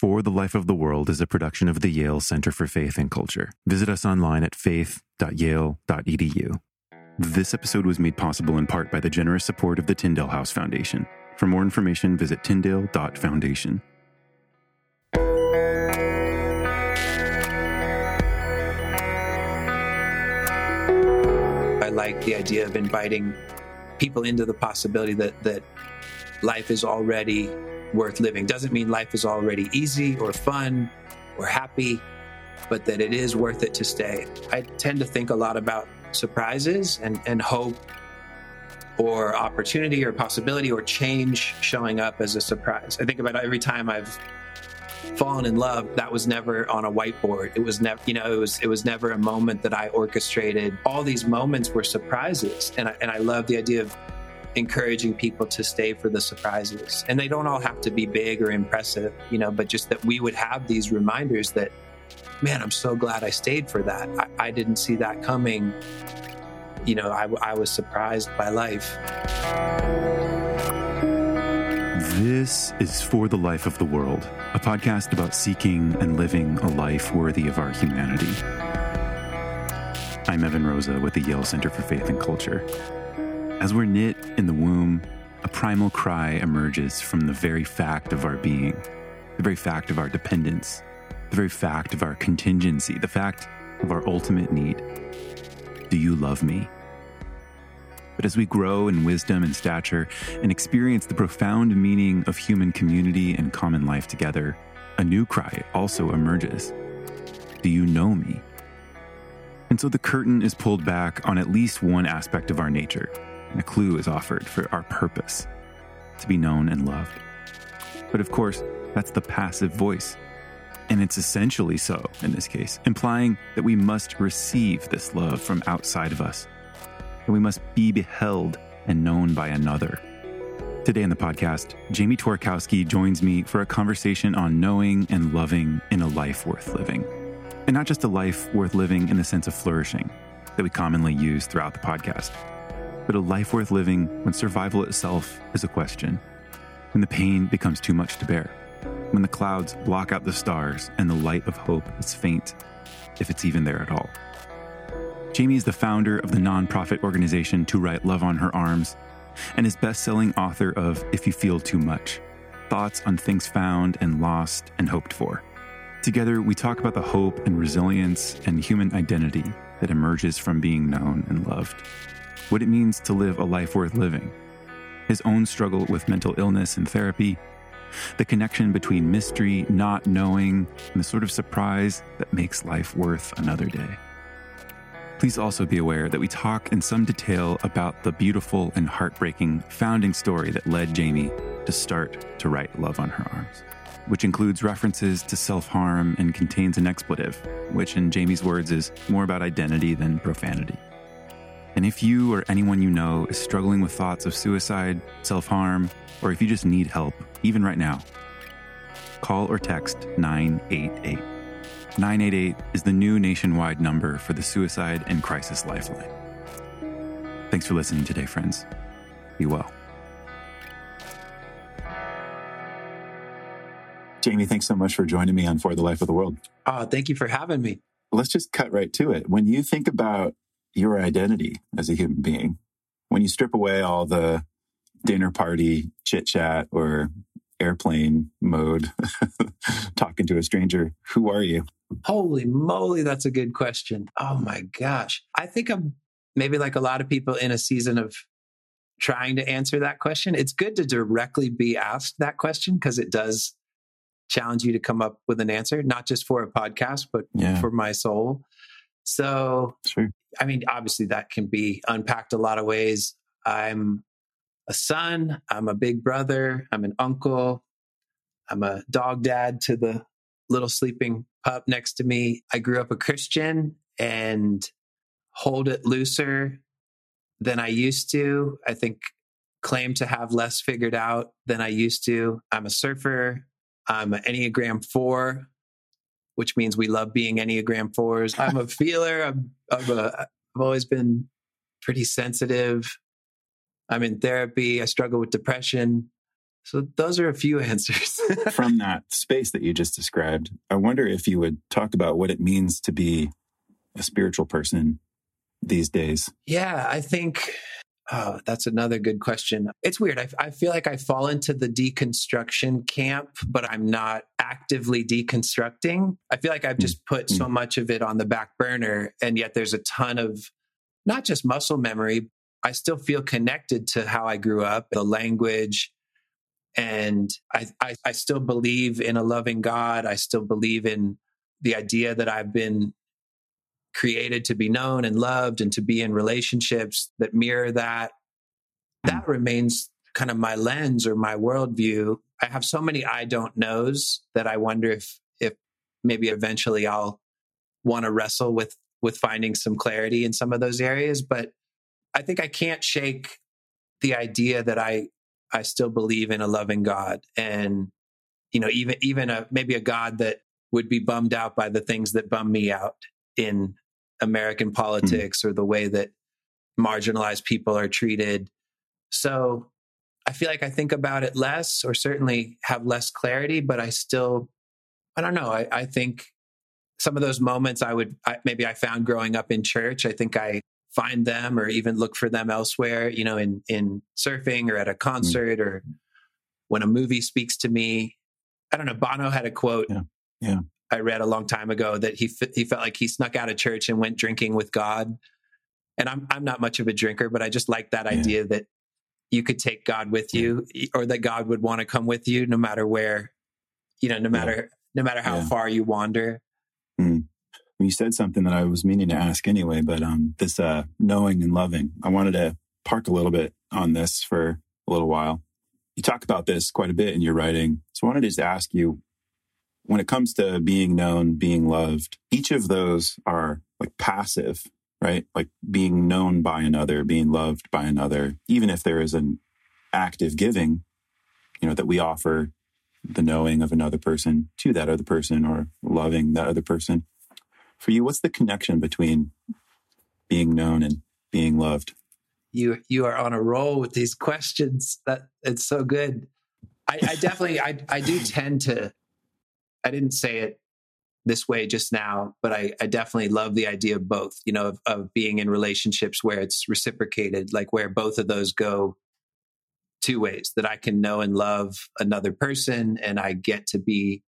For the Life of the World is a production of the Yale Center for Faith and Culture. Visit us online at faith.yale.edu. This episode was made possible in part by the generous support of the Tyndale House Foundation. For more information, visit tyndale.foundation. I like the idea of inviting people into the possibility that, that life is already worth living. Doesn't mean life is already easy or fun or happy, but that it is worth it to stay. I tend to think a lot about surprises and, and hope or opportunity or possibility or change showing up as a surprise. I think about every time I've fallen in love that was never on a whiteboard it was never you know it was it was never a moment that i orchestrated all these moments were surprises and I, and I love the idea of encouraging people to stay for the surprises. And they don't all have to be big or impressive, you know, but just that we would have these reminders that, man, I'm so glad I stayed for that. I, I didn't see that coming. You know, I, I was surprised by life. This is For the Life of the World, a podcast about seeking and living a life worthy of our humanity. I'm Evan Rosa with the Yale Center for Faith and Culture. As we're knit in the womb, a primal cry emerges from the very fact of our being, the very fact of our dependence, the very fact of our contingency, the fact of our ultimate need. Do you love me? But as we grow in wisdom and stature and experience the profound meaning of human community and common life together, a new cry also emerges Do you know me? And so the curtain is pulled back on at least one aspect of our nature and a clue is offered for our purpose to be known and loved. But of course, that's the passive voice. And it's essentially so in this case, implying that we must receive this love from outside of us, that we must be beheld and known by another. Today in the podcast, Jamie Tworkowski joins me for a conversation on knowing and loving in a life worth living. And not just a life worth living in the sense of flourishing that we commonly use throughout the podcast but a life worth living when survival itself is a question, when the pain becomes too much to bear, when the clouds block out the stars and the light of hope is faint, if it's even there at all. Jamie is the founder of the nonprofit organization To Write Love on Her Arms and is best-selling author of If You Feel Too Much: Thoughts on Things Found and Lost and Hoped For. Together, we talk about the hope and resilience and human identity that emerges from being known and loved what it means to live a life worth living, his own struggle with mental illness and therapy, the connection between mystery, not knowing, and the sort of surprise that makes life worth another day. Please also be aware that we talk in some detail about the beautiful and heartbreaking founding story that led Jamie to start to write Love on Her Arms, which includes references to self harm and contains an expletive, which, in Jamie's words, is more about identity than profanity. And if you or anyone you know is struggling with thoughts of suicide, self harm, or if you just need help, even right now, call or text 988. 988 is the new nationwide number for the Suicide and Crisis Lifeline. Thanks for listening today, friends. Be well. Jamie, thanks so much for joining me on For the Life of the World. Oh, thank you for having me. Let's just cut right to it. When you think about your identity as a human being. When you strip away all the dinner party chit chat or airplane mode, talking to a stranger, who are you? Holy moly, that's a good question. Oh my gosh. I think I'm maybe like a lot of people in a season of trying to answer that question. It's good to directly be asked that question because it does challenge you to come up with an answer, not just for a podcast, but yeah. for my soul. So, sure. I mean, obviously that can be unpacked a lot of ways. I'm a son, I'm a big brother, I'm an uncle, I'm a dog dad to the little sleeping pup next to me. I grew up a Christian and hold it looser than I used to. I think claim to have less figured out than I used to. I'm a surfer. I'm an Enneagram 4 which means we love being Enneagram fours. I'm a feeler. I'm, I'm a, I've always been pretty sensitive. I'm in therapy. I struggle with depression. So those are a few answers. From that space that you just described, I wonder if you would talk about what it means to be a spiritual person these days. Yeah, I think oh, that's another good question. It's weird. I, I feel like I fall into the deconstruction camp, but I'm not actively deconstructing. I feel like I've mm, just put mm. so much of it on the back burner, and yet there's a ton of not just muscle memory. I still feel connected to how I grew up, the language, and I, I, I still believe in a loving God. I still believe in the idea that I've been created to be known and loved and to be in relationships that mirror that. That mm. remains kind of my lens or my worldview. I have so many I don't knows that I wonder if if maybe eventually I'll want to wrestle with with finding some clarity in some of those areas. But I think I can't shake the idea that I I still believe in a loving God and you know even even a maybe a God that would be bummed out by the things that bum me out in American hmm. politics mm. or the way that marginalized people are treated. So I feel like I think about it less or certainly have less clarity, but I still, I don't know. I, I think some of those moments I would, I, maybe I found growing up in church, I think I find them or even look for them elsewhere, you know, in, in surfing or at a hmm. concert mm. or when a movie speaks to me. I don't know. Bono had a quote. Yeah. yeah. I read a long time ago that he he felt like he snuck out of church and went drinking with God. And I'm I'm not much of a drinker, but I just like that yeah. idea that you could take God with you, or that God would want to come with you, no matter where, you know, no matter yeah. no matter how far you wander. Mm. You said something that I was meaning to ask anyway, but um, this uh, knowing and loving. I wanted to park a little bit on this for a little while. You talk about this quite a bit in your writing, so I wanted to just ask you when it comes to being known, being loved, each of those are like passive, right? Like being known by another, being loved by another, even if there is an active giving, you know, that we offer the knowing of another person to that other person or loving that other person. For you, what's the connection between being known and being loved? You you are on a roll with these questions. That it's so good. I, I definitely I I do tend to I didn't say it this way just now, but I, I definitely love the idea of both, you know, of, of being in relationships where it's reciprocated, like where both of those go two ways that I can know and love another person and I get to be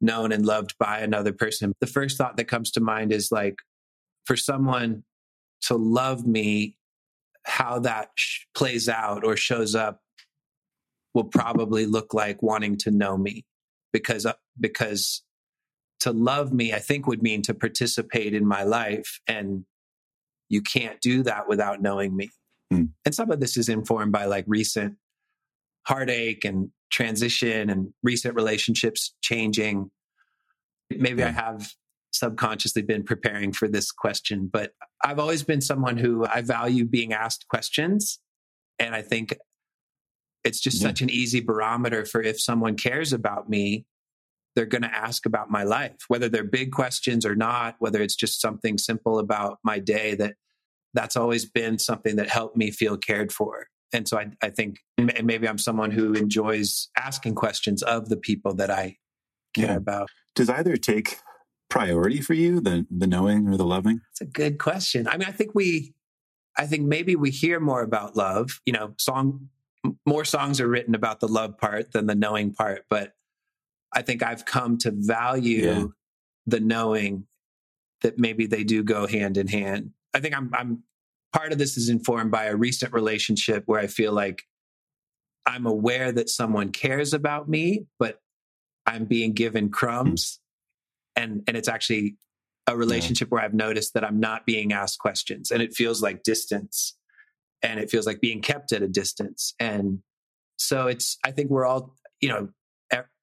known and loved by another person. The first thought that comes to mind is like for someone to love me, how that sh- plays out or shows up will probably look like wanting to know me because uh, because to love me i think would mean to participate in my life and you can't do that without knowing me mm. and some of this is informed by like recent heartache and transition and recent relationships changing maybe yeah. i have subconsciously been preparing for this question but i've always been someone who i value being asked questions and i think it's just yeah. such an easy barometer for if someone cares about me, they're going to ask about my life, whether they're big questions or not, whether it's just something simple about my day that that's always been something that helped me feel cared for. And so I, I think, and maybe I'm someone who enjoys asking questions of the people that I care yeah. about. Does either take priority for you, the the knowing or the loving? It's a good question. I mean, I think we, I think maybe we hear more about love. You know, song more songs are written about the love part than the knowing part, but I think I've come to value yeah. the knowing that maybe they do go hand in hand. I think I'm I'm part of this is informed by a recent relationship where I feel like I'm aware that someone cares about me, but I'm being given crumbs. Mm-hmm. And and it's actually a relationship yeah. where I've noticed that I'm not being asked questions and it feels like distance and it feels like being kept at a distance. And so it's, I think we're all, you know,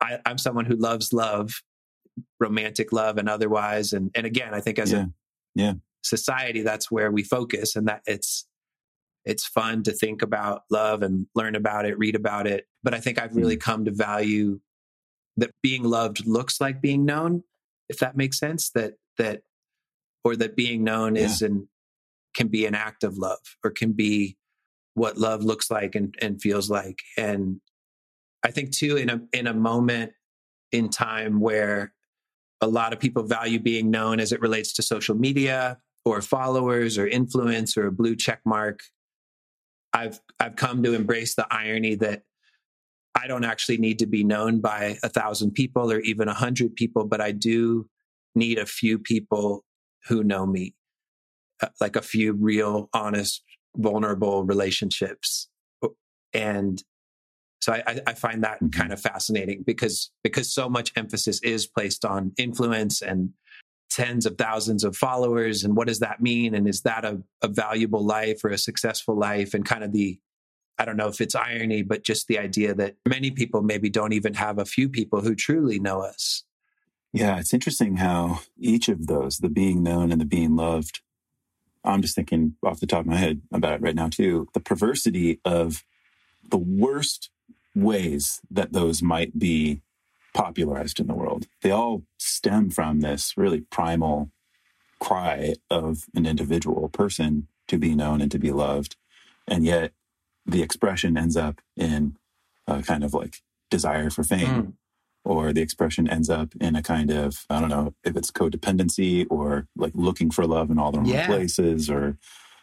I, am someone who loves love, romantic love and otherwise. And, and again, I think as yeah. a yeah. society, that's where we focus and that it's, it's fun to think about love and learn about it, read about it. But I think I've really mm. come to value that being loved looks like being known, if that makes sense. That, that, or that being known yeah. is an can be an act of love or can be what love looks like and, and feels like. And I think too in a in a moment in time where a lot of people value being known as it relates to social media or followers or influence or a blue check mark. I've I've come to embrace the irony that I don't actually need to be known by a thousand people or even a hundred people, but I do need a few people who know me, like a few real, honest, vulnerable relationships. And so I, I find that mm-hmm. kind of fascinating because because so much emphasis is placed on influence and tens of thousands of followers and what does that mean and is that a, a valuable life or a successful life and kind of the I don't know if it's irony, but just the idea that many people maybe don't even have a few people who truly know us. Yeah, it's interesting how each of those, the being known and the being loved, I'm just thinking off the top of my head about it right now too. The perversity of the worst ways that those might be popularized in the world. They all stem from this really primal cry of an individual person to be known and to be loved. And yet the expression ends up in a kind of like desire for fame. Hmm. Or the expression ends up in a kind of, I don't know if it's codependency or like looking for love in all the wrong yeah. places or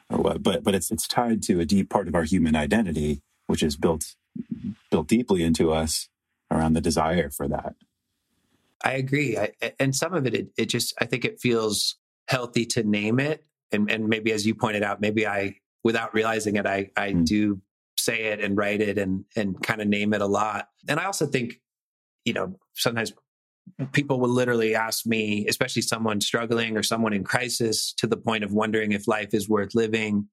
or what. But but it's it's tied to a deep part of our human identity, which is built built deeply into us around the desire for that. I agree. I, and some of it, it, it, just, I think it feels healthy to name it. And, and maybe as you pointed out, maybe I, without realizing it, I, I mm. do say it and write it and and kind of name it a lot. And I also think, you know, sometimes people will literally ask me, especially someone struggling or someone in crisis, to the point of wondering if life is worth living.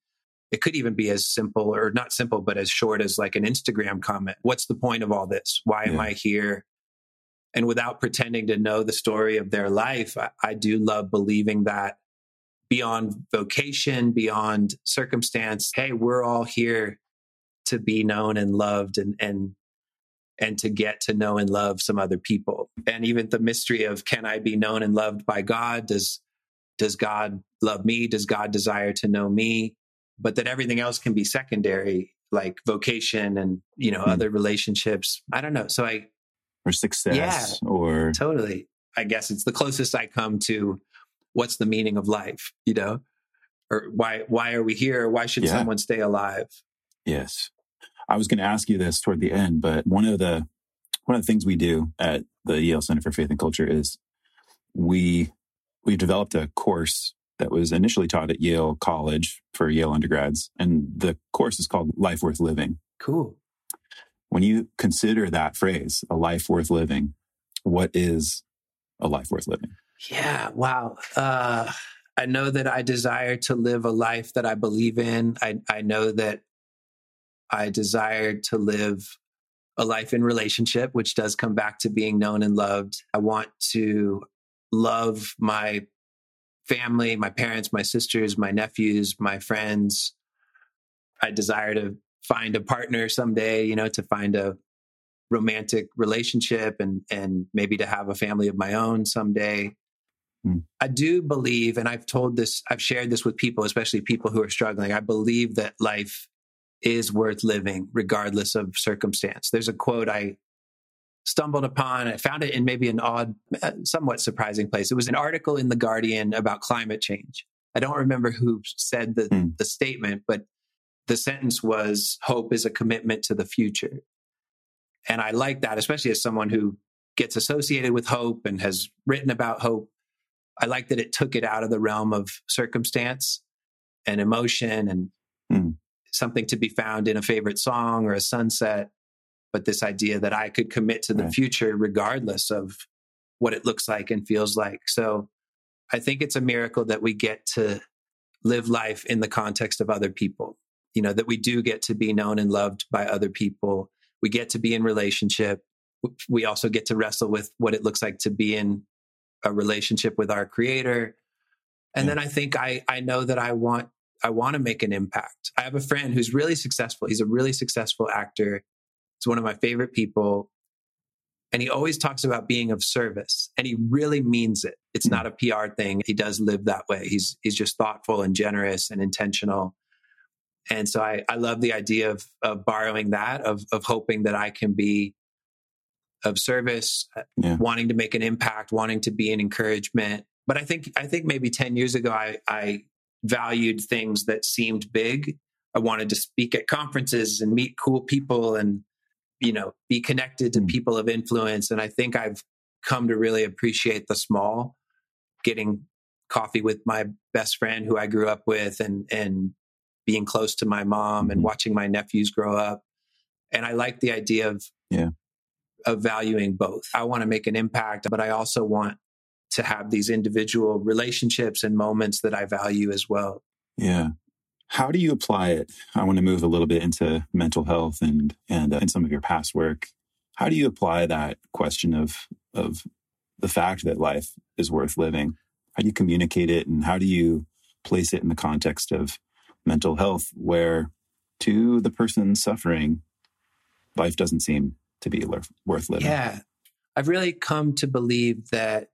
It could even be as simple or not simple, but as short as like an Instagram comment. What's the point of all this? Why yeah. am I here? And without pretending to know the story of their life, I, I do love believing that beyond vocation, beyond circumstance, hey, we're all here to be known and loved and and and to get to know and love some other people. And even the mystery of can i be known and loved by god? Does does god love me? Does god desire to know me? But that everything else can be secondary like vocation and you know mm. other relationships. I don't know. So i or success yeah, or totally. I guess it's the closest i come to what's the meaning of life you know? Or why why are we here? Why should yeah. someone stay alive? Yes I was going to ask you this toward the end, but one of the one of the things we do at the Yale Center for Faith and Culture is we we developed a course that was initially taught at Yale College for Yale undergrads, and the course is called Life Worth Living. Cool. When you consider that phrase, a life worth living, what is a life worth living? Yeah, wow. Uh, I know that I desire to live a life that I believe in. I, I know that I desired to live a life in relationship, which does come back to being known and loved. I want to love my family, my parents, my sisters, my nephews, my friends. I desire to find a partner someday, you know, to find a romantic relationship and and maybe to have a family of my own someday. Mm. I do believe and I've told this I've shared this with people especially people who are struggling. I believe that life is worth living regardless of circumstance. There's a quote I stumbled upon. I found it in maybe an odd, uh, somewhat surprising place. It was an article in The Guardian about climate change. I don't remember who said the, mm. the statement, but the sentence was hope is a commitment to the future. And I like that, especially as someone who gets associated with hope and has written about hope. I like that it took it out of the realm of circumstance and emotion and mm something to be found in a favorite song or a sunset, but this idea that I could commit to the right. future regardless of what it looks like and feels like. So I think it's a miracle that we get to live life in the context of other people. You know, that we do get to be known and loved by other people. We get to be in relationship. We also get to wrestle with what it looks like to be in a relationship with our creator. And yeah. then I think I, I know that I want I want to make an impact. I have a friend who's really successful. He's a really successful actor. He's one of my favorite people. And he always talks about being of service and he really means it. It's mm-hmm. not a PR thing. He does live that way. He's, he's just thoughtful and generous and intentional. And so I, I love the idea of, of borrowing that, of, of hoping that I can be of service, uh, Yeah. wanting to make an impact, wanting to be an encouragement. But I think I think maybe 10 years ago I I valued things that seemed big. I wanted to speak at conferences and meet cool people and you know, be connected to Mm. people of influence and I think I've come to really appreciate the small getting coffee with my best friend who I grew up with and and being close to my mom and Mhm. watching my nephews grow up. And I like the idea of Yeah. of valuing both. I want to make an impact, but I also want to have these individual relationships and moments that I value as well. Yeah. How do you apply it? I want to move a little bit into mental health and and uh, in some of your past work. How do you apply that question of of the fact that life is worth living? How do you communicate it, and how do you place it in the context of mental health, where to the person suffering, life doesn't seem to be worth living? Yeah. I've really come to believe that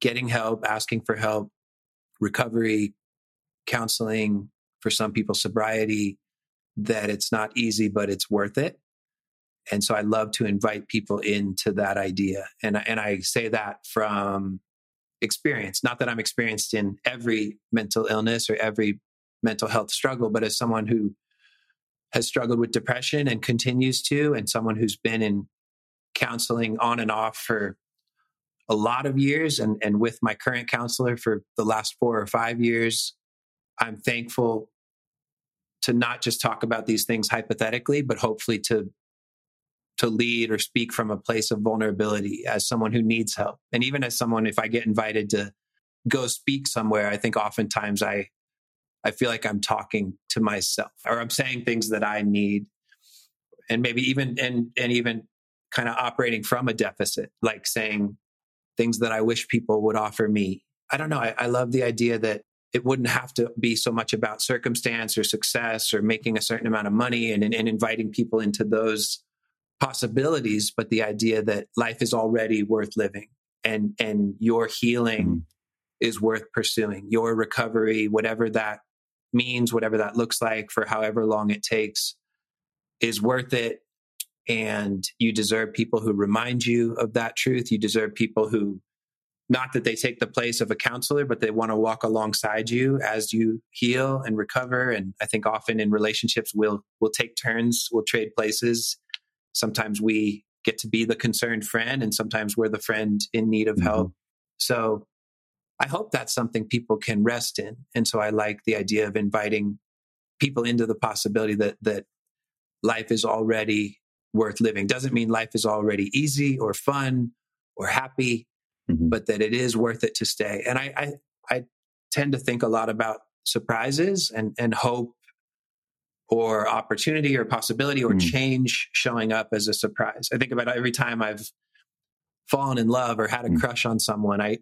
getting help, asking for help, recovery, counseling, for some people, sobriety, that it's not easy, but it's worth it. And so I love to invite people into that idea. And, and I say that from experience, not that I'm experienced in every mental illness or every mental health struggle, but as someone who has struggled with depression and continues to, and someone who's been in counseling on and off for a lot of years and, and with my current counselor for the last four or five years, I'm thankful to not just talk about these things hypothetically, but hopefully to to lead or speak from a place of vulnerability as someone who needs help. And even as someone, if I get invited to go speak somewhere, I think oftentimes I I feel like I'm talking to myself or I'm saying things that I need. And maybe even and and even kind of operating from a deficit, like saying things that I wish people would offer me. I don't know. I, I love the idea that it wouldn't have to be so much about circumstance or success or making a certain amount of money and, and inviting people into those possibilities, but the idea that life is already worth living and and your healing Mhm. is worth pursuing. Your recovery, whatever that means, whatever that looks like for however long it takes, is worth it. And you deserve people who remind you of that truth. You deserve people who, not that they take the place of a counselor, but they want to walk alongside you as you heal and recover. And I think often in relationships, we'll we'll take turns, we'll trade places. Sometimes we get to be the concerned friend, and sometimes we're the friend in need of Mhm. help. So I hope that's something people can rest in. And so I like the idea of inviting people into the possibility that that life is already worth living. Doesn't mean life is already easy or fun or happy, Mhm. but that it is worth it to stay. And I I, I tend to think a lot about surprises and, and hope or opportunity or possibility or Mm. change showing up as a surprise. I think about every time I've fallen in love or had a Mm. crush on someone, I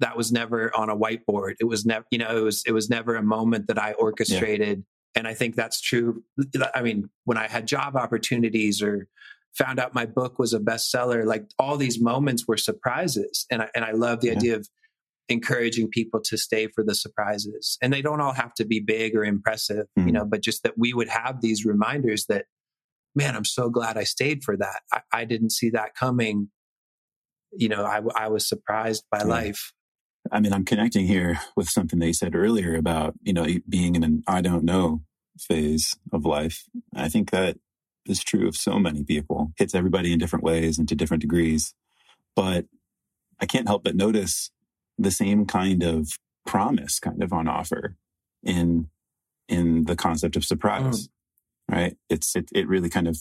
that was never on a whiteboard. It was never, you know, it was it was never a moment that I orchestrated. And I think that's true. I mean, when I had job opportunities or found out my book was a bestseller, like all these moments were surprises. And I, and I love the Yeah. idea of encouraging people to stay for the surprises. And they don't all have to be big or impressive, you Mhm. know, but just that we would have these reminders that, man, I'm so glad I stayed for that. I, I didn't see that coming. You know, I, I was surprised by Yeah. life. I mean, I'm connecting here with something that you said earlier about, you know, being in an I don't know phase of life. I think that is true of so many people. Hits everybody in different ways and to different degrees. But I can't help but notice the same kind of promise kind of on offer in in the concept of surprise. Mm. Right? It's it, it really kind of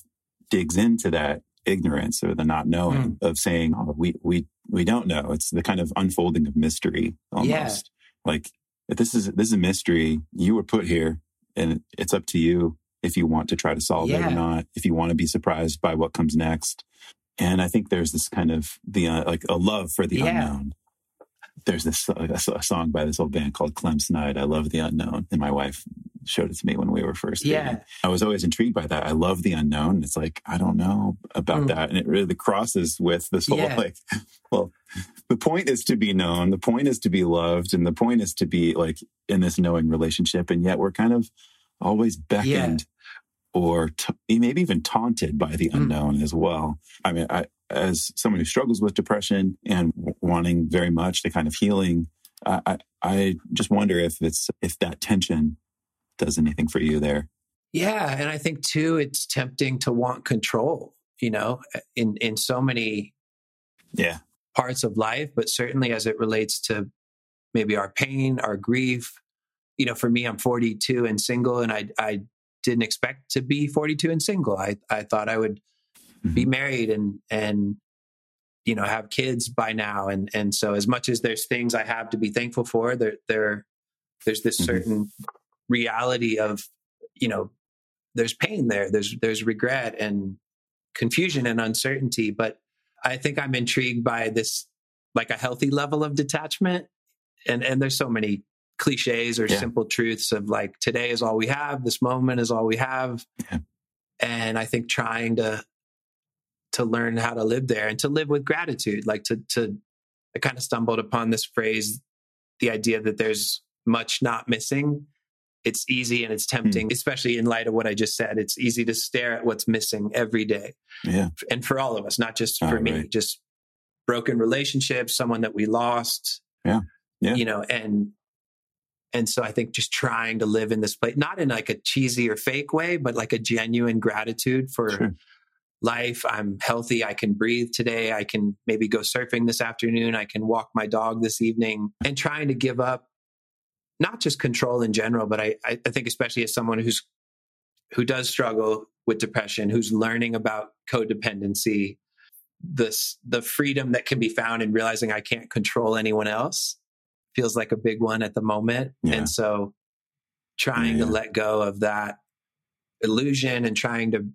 digs into that ignorance or the not knowing mm. of saying, oh, we we we don't know. It's the kind of unfolding of mystery almost. Yeah. Like if this is this is a mystery, you were put here and it's up to you if you want to try to solve it or not, if you want to be surprised by what comes next. And I think there's this kind of the uh, like a love for the Yeah. unknown. There's this uh, a, a song by this old band called Clem Snide. I love the unknown, and my wife showed it to me when we were first. Yeah. I was always intrigued by that. I love the unknown. It's like I don't know about Mm. that, and it really crosses with this whole Yeah. like, well, the point is to be known, the point is to be loved, and the point is to be like in this knowing relationship, and yet we're kind of always beckoned or t- maybe even taunted by the Mm. unknown as well. I mean, I as someone who struggles with depression and wanting very much the kind of healing, uh, I, I just wonder if it's if that tension does anything for you there. Yeah, and I think too, it's tempting to want control. You know, in in so many yeah parts of life, but certainly as it relates to maybe our pain, our grief. You know, for me, I'm 42 and single, and I I didn't expect to be 42 and single. I I thought I would mm-hmm. be married and and you know have kids by now, and and so as much as there's things I have to be thankful for, there there there's this mm-hmm. certain reality of you know there's pain there, there's there's regret and confusion and uncertainty, but I think I'm intrigued by this like a healthy level of detachment and and there's so many cliches or yeah. simple truths of like today is all we have this moment is all we have yeah. and i think trying to to learn how to live there and to live with gratitude like to to i kind of stumbled upon this phrase the idea that there's much not missing it's easy and it's tempting mm. especially in light of what i just said it's easy to stare at what's missing every day yeah and for all of us not just for me right. just broken relationships someone that we lost yeah yeah. you know and and so i think just trying to live in this place not in like a cheesy or fake way but like a genuine gratitude for sure. Life i'm healthy i can breathe today i can maybe go surfing this afternoon i can walk my dog this evening and trying to give up not just control in general but i i think especially as someone who's who does struggle with depression who's learning about codependency this the freedom that can be found in realizing i can't control anyone else feels like a big one at the moment. Yeah. And so trying yeah. to let go of that illusion and trying to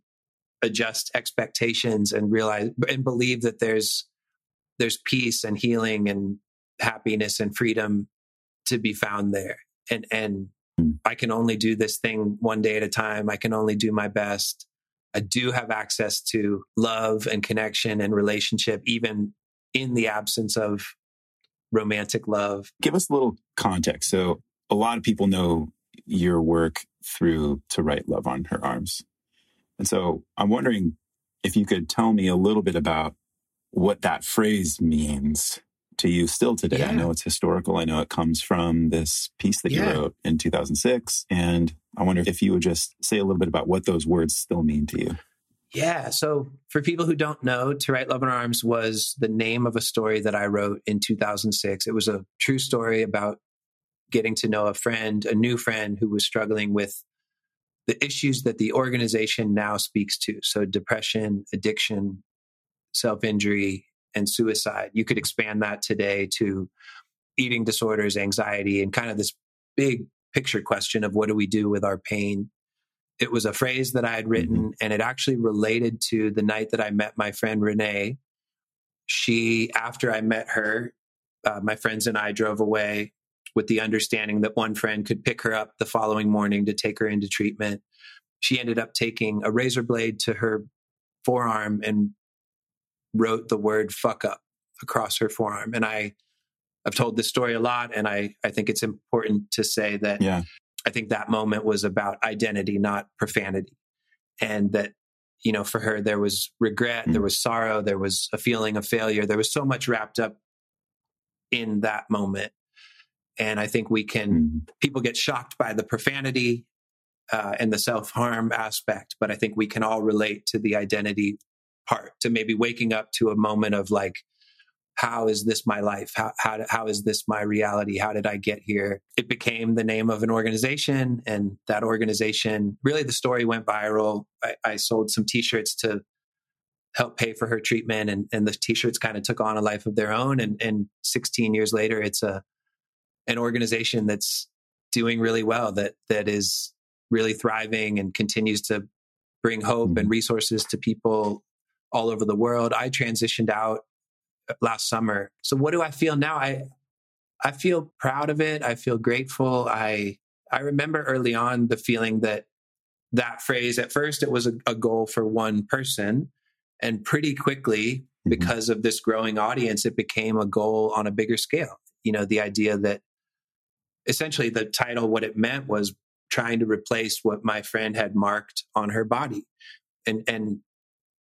adjust expectations and realize and believe that there's there's peace and healing and happiness and freedom to be found there. And and mm. I can only do this thing one day at a time. I can only do my best. I do have access to love and connection and relationship, even in the absence of romantic love. Give us a little context. So, a lot of people know your work through To Write Love on Her Arms. And so, I'm wondering if you could tell me a little bit about what that phrase means to you still today. Yeah. I know it's historical. I know it comes from this piece that yeah. you wrote in 2006. And I wonder if you would just say a little bit about what those words still mean to you. Yeah. So for people who don't know, To Write Love on Arms was the name of a story that I wrote in 2006. It was a true story about getting to know a friend, a new friend who was struggling with the issues that the organization now speaks to. So depression, addiction, self injury, and suicide. You could expand that today to eating disorders, anxiety, and kind of this big picture question of what do we do with our pain it was a phrase that I had written, mm-hmm. and it actually related to the night that I met my friend Renee. She, after I met her, uh, my friends and I drove away with the understanding that one friend could pick her up the following morning to take her into treatment. She ended up taking a razor blade to her forearm and wrote the word fuck up across her forearm. And I, I've told this story a lot, and I, I think it's important to say that yeah. I think that moment was about identity, not profanity. And that, you know, for her, there was regret, mm there was sorrow, there was a feeling of failure. There was so much wrapped up in that moment. And I think we can, mm people get shocked by the profanity uh, and the self harm aspect, but I think we can all relate to the identity part, to maybe waking up to a moment of like, how is this my life? How, how, how is this my reality? How did I get here? It became the name of an organization, and that organization really the story went viral. I, I sold some t shirts to help pay for her treatment, and, and the t shirts kind of took on a life of their own. And, and 16 years later, it's a an organization that's doing really well, that that is really thriving and continues to bring hope and mm-hmm. resources to people all over the world. I transitioned out last summer. So what do I feel now? I I feel proud of it. I feel grateful. I I remember early on the feeling that that phrase at first it was a, a goal for one person and pretty quickly mm-hmm. because of this growing audience it became a goal on a bigger scale. You know, the idea that essentially the title what it meant was trying to replace what my friend had marked on her body. And and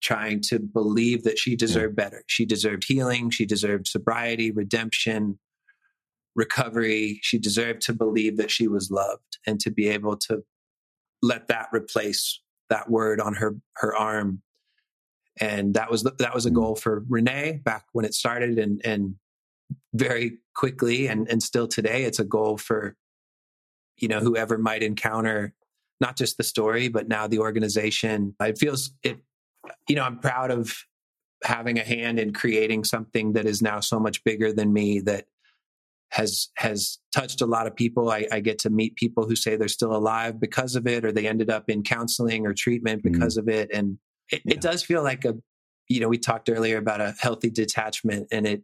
trying to believe that she deserved yeah. better. She deserved healing. She deserved sobriety, redemption, recovery. She deserved to believe that she was loved and to be able to let that replace that word on her her arm. And that was that was a mm. goal for Renee back when it started, and and very quickly, and and still today, it's a goal for you know whoever might encounter not just the story, but now the organization. It feels it. You know, I'm proud of having a hand in creating something that is now so much bigger than me that has has touched a lot of people. I, I, get to meet people who say they're still alive because of it, or they ended up in counseling or treatment mm-hmm. because mm-hmm. of it. And it, yeah. it, does feel like a, you know, we talked earlier about a healthy detachment, and it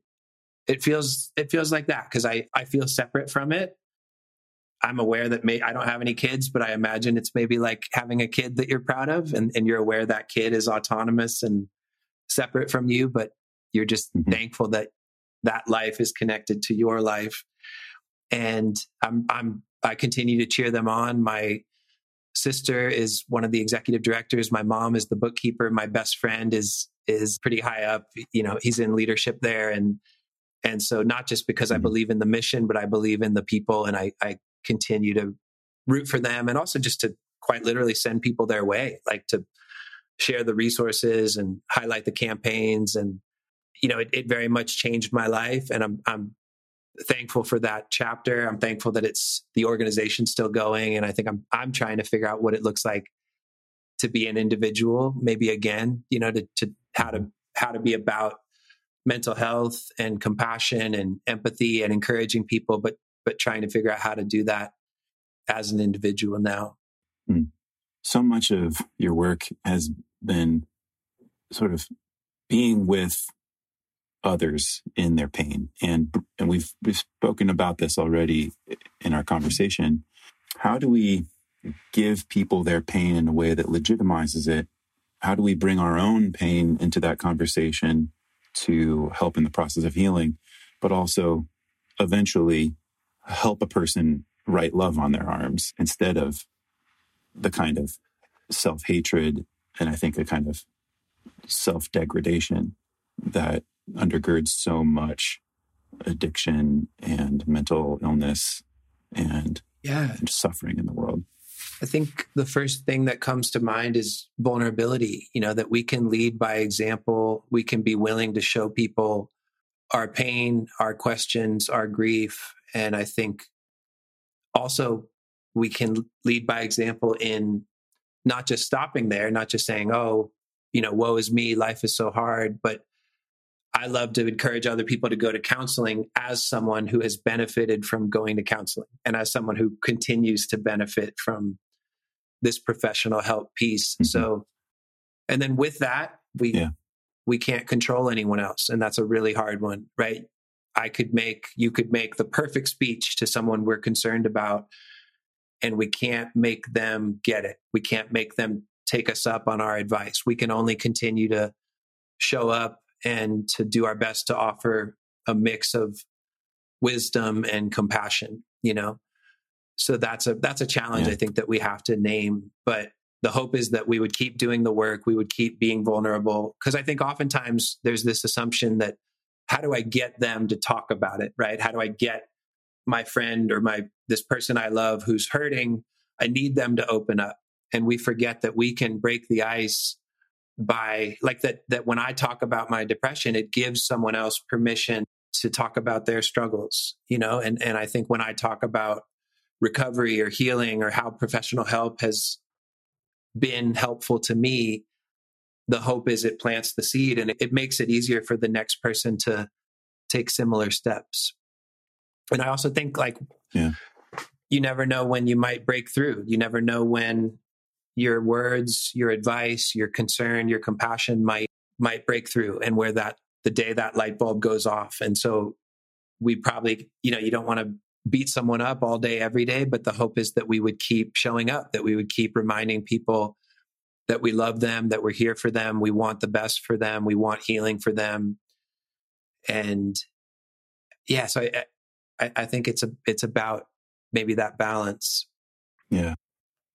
it feels it feels like that because I I feel separate from it. I'm aware that may, I don't have any kids, but I imagine it's maybe like having a kid that you're proud of, and, and you're aware that kid is autonomous and separate from you, but you're just mm-hmm. thankful that that life is connected to your life. And I'm, I'm, I continue to cheer them on. My sister is one of the executive directors. My mom is the bookkeeper. My best friend is, is pretty high up. You know, he's in leadership there. And, and so not just because I mm-hmm. believe in the mission, but I believe in the people and I, I continue to root for them and also just to quite literally send people their way, like to share the resources and highlight the campaigns and you know, it, it very much changed my life, and I'm I'm thankful for that chapter. I'm thankful that it's the organization still going, and I think I'm I'm trying to figure out what it looks like to be an individual, maybe again, you know, to, to how to how to be about mental health and compassion and empathy and encouraging people, but but trying to figure out how to do that as an individual now. Mm. So much of your work has been sort of being with others in their pain. And, and we've, we've spoken about this already in our conversation. How do we give people their pain in a way that legitimizes it? How do we bring our own pain into that conversation to help in the process of healing, but also eventually help a person write love on their arms instead of the kind of self hatred and I think the kind of self degradation that undergirds so much addiction and mental illness and yeah. suffering in the world i think the first thing that comes to mind is vulnerability you know that we can lead by example. We can be willing to show people our pain our questions our grief. And i think also we can lead by example in not just stopping there not just saying oh you know woe is me life is so hard but I love to encourage other people to go to counseling as someone who has benefited from going to counseling and as someone who continues to benefit from this professional help piece. Mm-hmm. So, and then with that, we, yeah. we can't control anyone else. And that's a really hard one, right? I could make, you could make the perfect speech to someone we're concerned about, and we can't make them get it. We can't make them take us up on our advice. We can only continue to show up and to do our best to offer a mix of wisdom and compassion you know so that's a that's a challenge yeah. i think that we have to name but the hope is that we would keep doing the work we would keep being vulnerable because i think oftentimes there's this assumption that how do i get them to talk about it right? How do i get my friend or my this person i love who's hurting i need them to open up. And we forget that we can break the ice by like that that when I talk about my depression, it gives someone else permission to talk about their struggles, you know, and and I think when I talk about recovery or healing or how professional help has been helpful to me, the hope is it plants the seed and it, makes it easier for the next person to take similar steps. And I also think like yeah. you never know when you might break through. You never know when your words, your advice, your concern, your compassion might might break through and where that the day that light bulb goes off. And so we probably, you know, you don't want to beat someone up all day every day, but the hope is that we would keep showing up, that we would keep reminding people that we love them, that we're here for them, we want the best for them, we want healing for them. And yeah, so I I, I think it's a it's about maybe that balance. Yeah.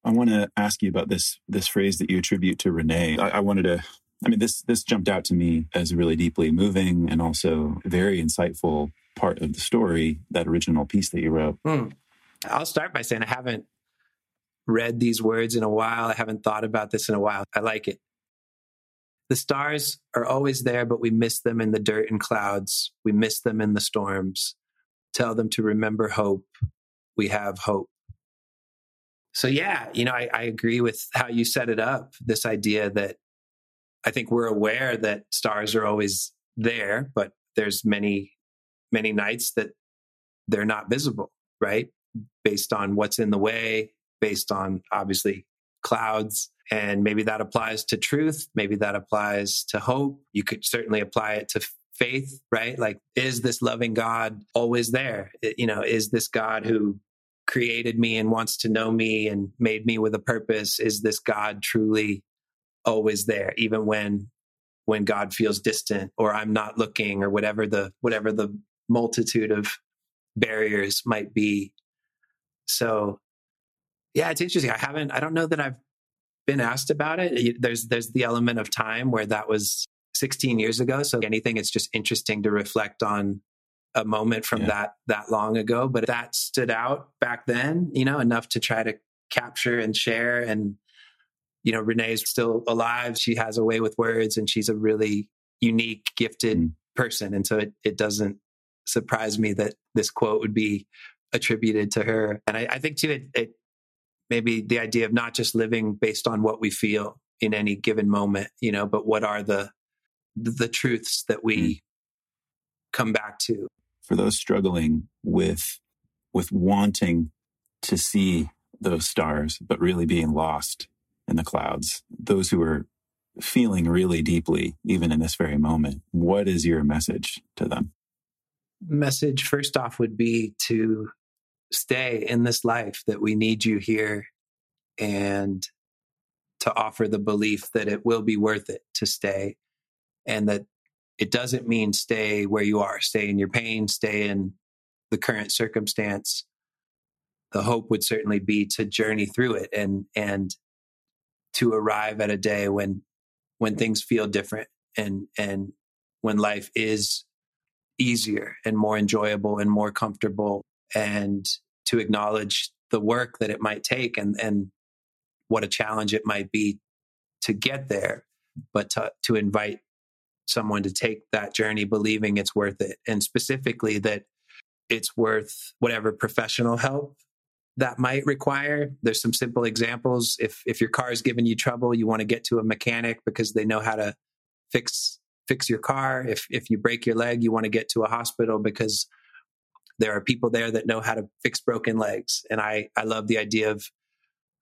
I want to ask you about this this phrase that you attribute to Renee. I, I wanted to I mean, this this jumped out to me as really deeply moving and also very insightful part of the story. That original piece that you wrote. Hmm. I'll start by saying I haven't read these words in a while. I haven't thought about this in a while. I like it. The stars are always there, but we miss them in the dirt and clouds. We miss them in the storms. Tell them to remember hope. We have hope. So, yeah, you know, I, I agree with how you set it up. This idea that I think we're aware that stars are always there, but there's many, many nights that they're not visible, right? Based on what's in the way, based on obviously clouds. And maybe that applies to truth. Maybe that applies to hope. You could certainly apply it to faith, right? Like, is this loving God always there? You know, is this God who created me and wants to know me and made me with a purpose? Is this God truly always there, even when when God feels distant or I'm not looking or whatever the whatever the multitude of barriers might be. So yeah, it's interesting. I haven't I don't know that I've been asked about it. There's there's the element of time where that was 16 years ago. So anything it's just interesting to reflect on a moment from yeah. that that long ago, but that stood out back then, you know, enough to try to capture and share and you know, Renee's still alive. She has a way with words and she's a really unique, gifted mm. person. And so it, it doesn't surprise me that this quote would be attributed to her. And I, I think too, it, it maybe the idea of not just living based on what we feel in any given moment, you know, but what are the the truths that we mm. come back to. For those struggling with with wanting to see those stars, but really being lost in the clouds, those who are feeling really deeply, even in this very moment, what is your message to them? Message, first off, would be to stay in this life, that we need you here, and to offer the belief that it will be worth it to stay, and that it doesn't mean stay where you are, stay in your pain, stay in the current circumstance. The hope would certainly be to journey through it and and to arrive at a day when when things feel different and and when life is easier and more enjoyable and more comfortable and to acknowledge the work that it might take and and what a challenge it might be to get there but to, to invite someone to take that journey believing it's worth it and specifically that it's worth whatever professional help that might require. There's some simple examples. If if your car is giving you trouble, you want to get to a mechanic because they know how to fix fix your car. If if you break your leg, you want to get to a hospital because there are people there that know how to fix broken legs. And I I love the idea of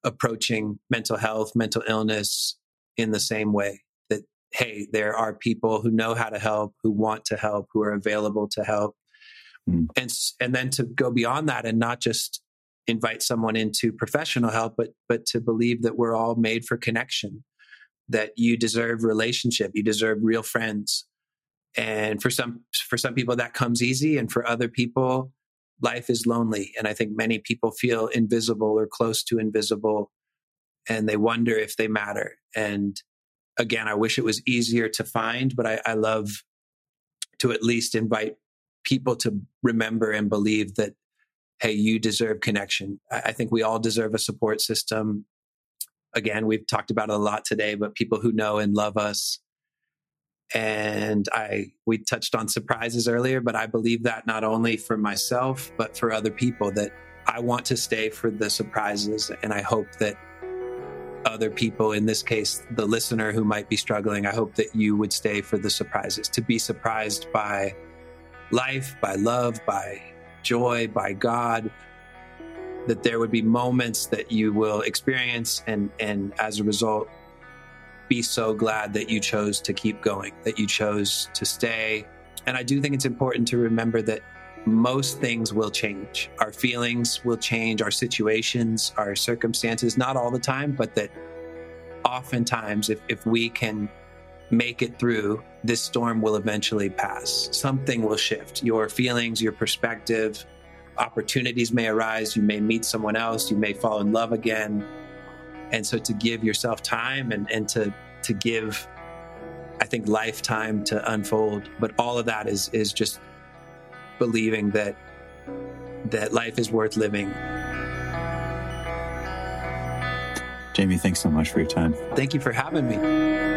approaching mental health, mental illness in the same way that hey, there are people who know how to help, who want to help, who are available to help. Mm. And and then to go beyond that and not just invite someone into professional help, but but to believe that we're all made for connection, that you deserve relationship, you deserve real friends. And for some for some people that comes easy, and for other people, life is lonely. And I think many people feel invisible or close to invisible, and they wonder if they matter. And again, I wish it was easier to find, but I, I love to at least invite people to remember and believe that hey, you deserve connection. I think we all deserve a support system. Again, we've talked about it a lot today, but people who know and love us. And I, we touched on surprises earlier, but I believe that not only for myself, but for other people that I want to stay for the surprises. And I hope that other people, in this case, the listener who might be struggling, I hope that you would stay for the surprises, to be surprised by life, by love, by joy by God, that there would be moments that you will experience and and as a result be so glad that you chose to keep going, that you chose to stay. And I do think it's important to remember that most things will change. Our feelings will change, our situations, our circumstances, not all the time, but that oftentimes if, if we can make it through, this storm will eventually pass. Something will shift. Your feelings, your perspective, opportunities may arise. You may meet someone else. You may fall in love again. And so to give yourself time and, and to, to give I think lifetime to unfold. But all of that is is just believing that that life is worth living. Jamie, thanks so much for your time. Thank you for having me.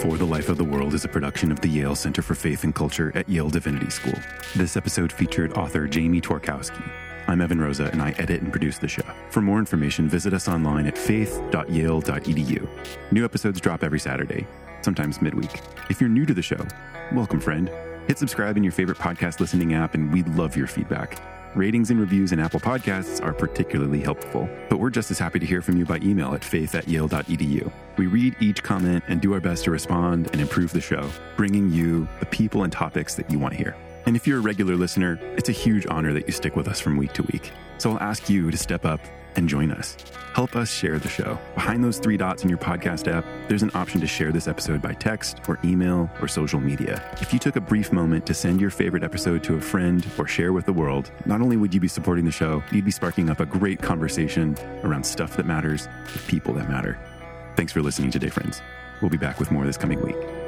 For the Life of the World is a production of the Yale Center for Faith and Culture at Yale Divinity School. This episode featured author Jamie Tworkowski. I'm Evan Rosa, and I edit and produce the show. For more information, visit us online at faith.yale.edu. New episodes drop every Saturday, sometimes midweek. If you're new to the show, welcome, friend. Hit subscribe in your favorite podcast listening app, and we'd love your feedback. Ratings and reviews in Apple Podcasts are particularly helpful, but we're just as happy to hear from you by email at faith at yale.edu. We read each comment and do our best to respond and improve the show, bringing you the people and topics that you want to hear. And if you're a regular listener, it's a huge honor that you stick with us from week to week. So I'll ask you to step up and join us. Help us share the show. Behind those three dots in your podcast app, there's an option to share this episode by text or email or social media. If you took a brief moment to send your favorite episode to a friend or share with the world, not only would you be supporting the show, you'd be sparking up a great conversation around stuff that matters with people that matter. Thanks for listening today, friends. We'll be back with more this coming week.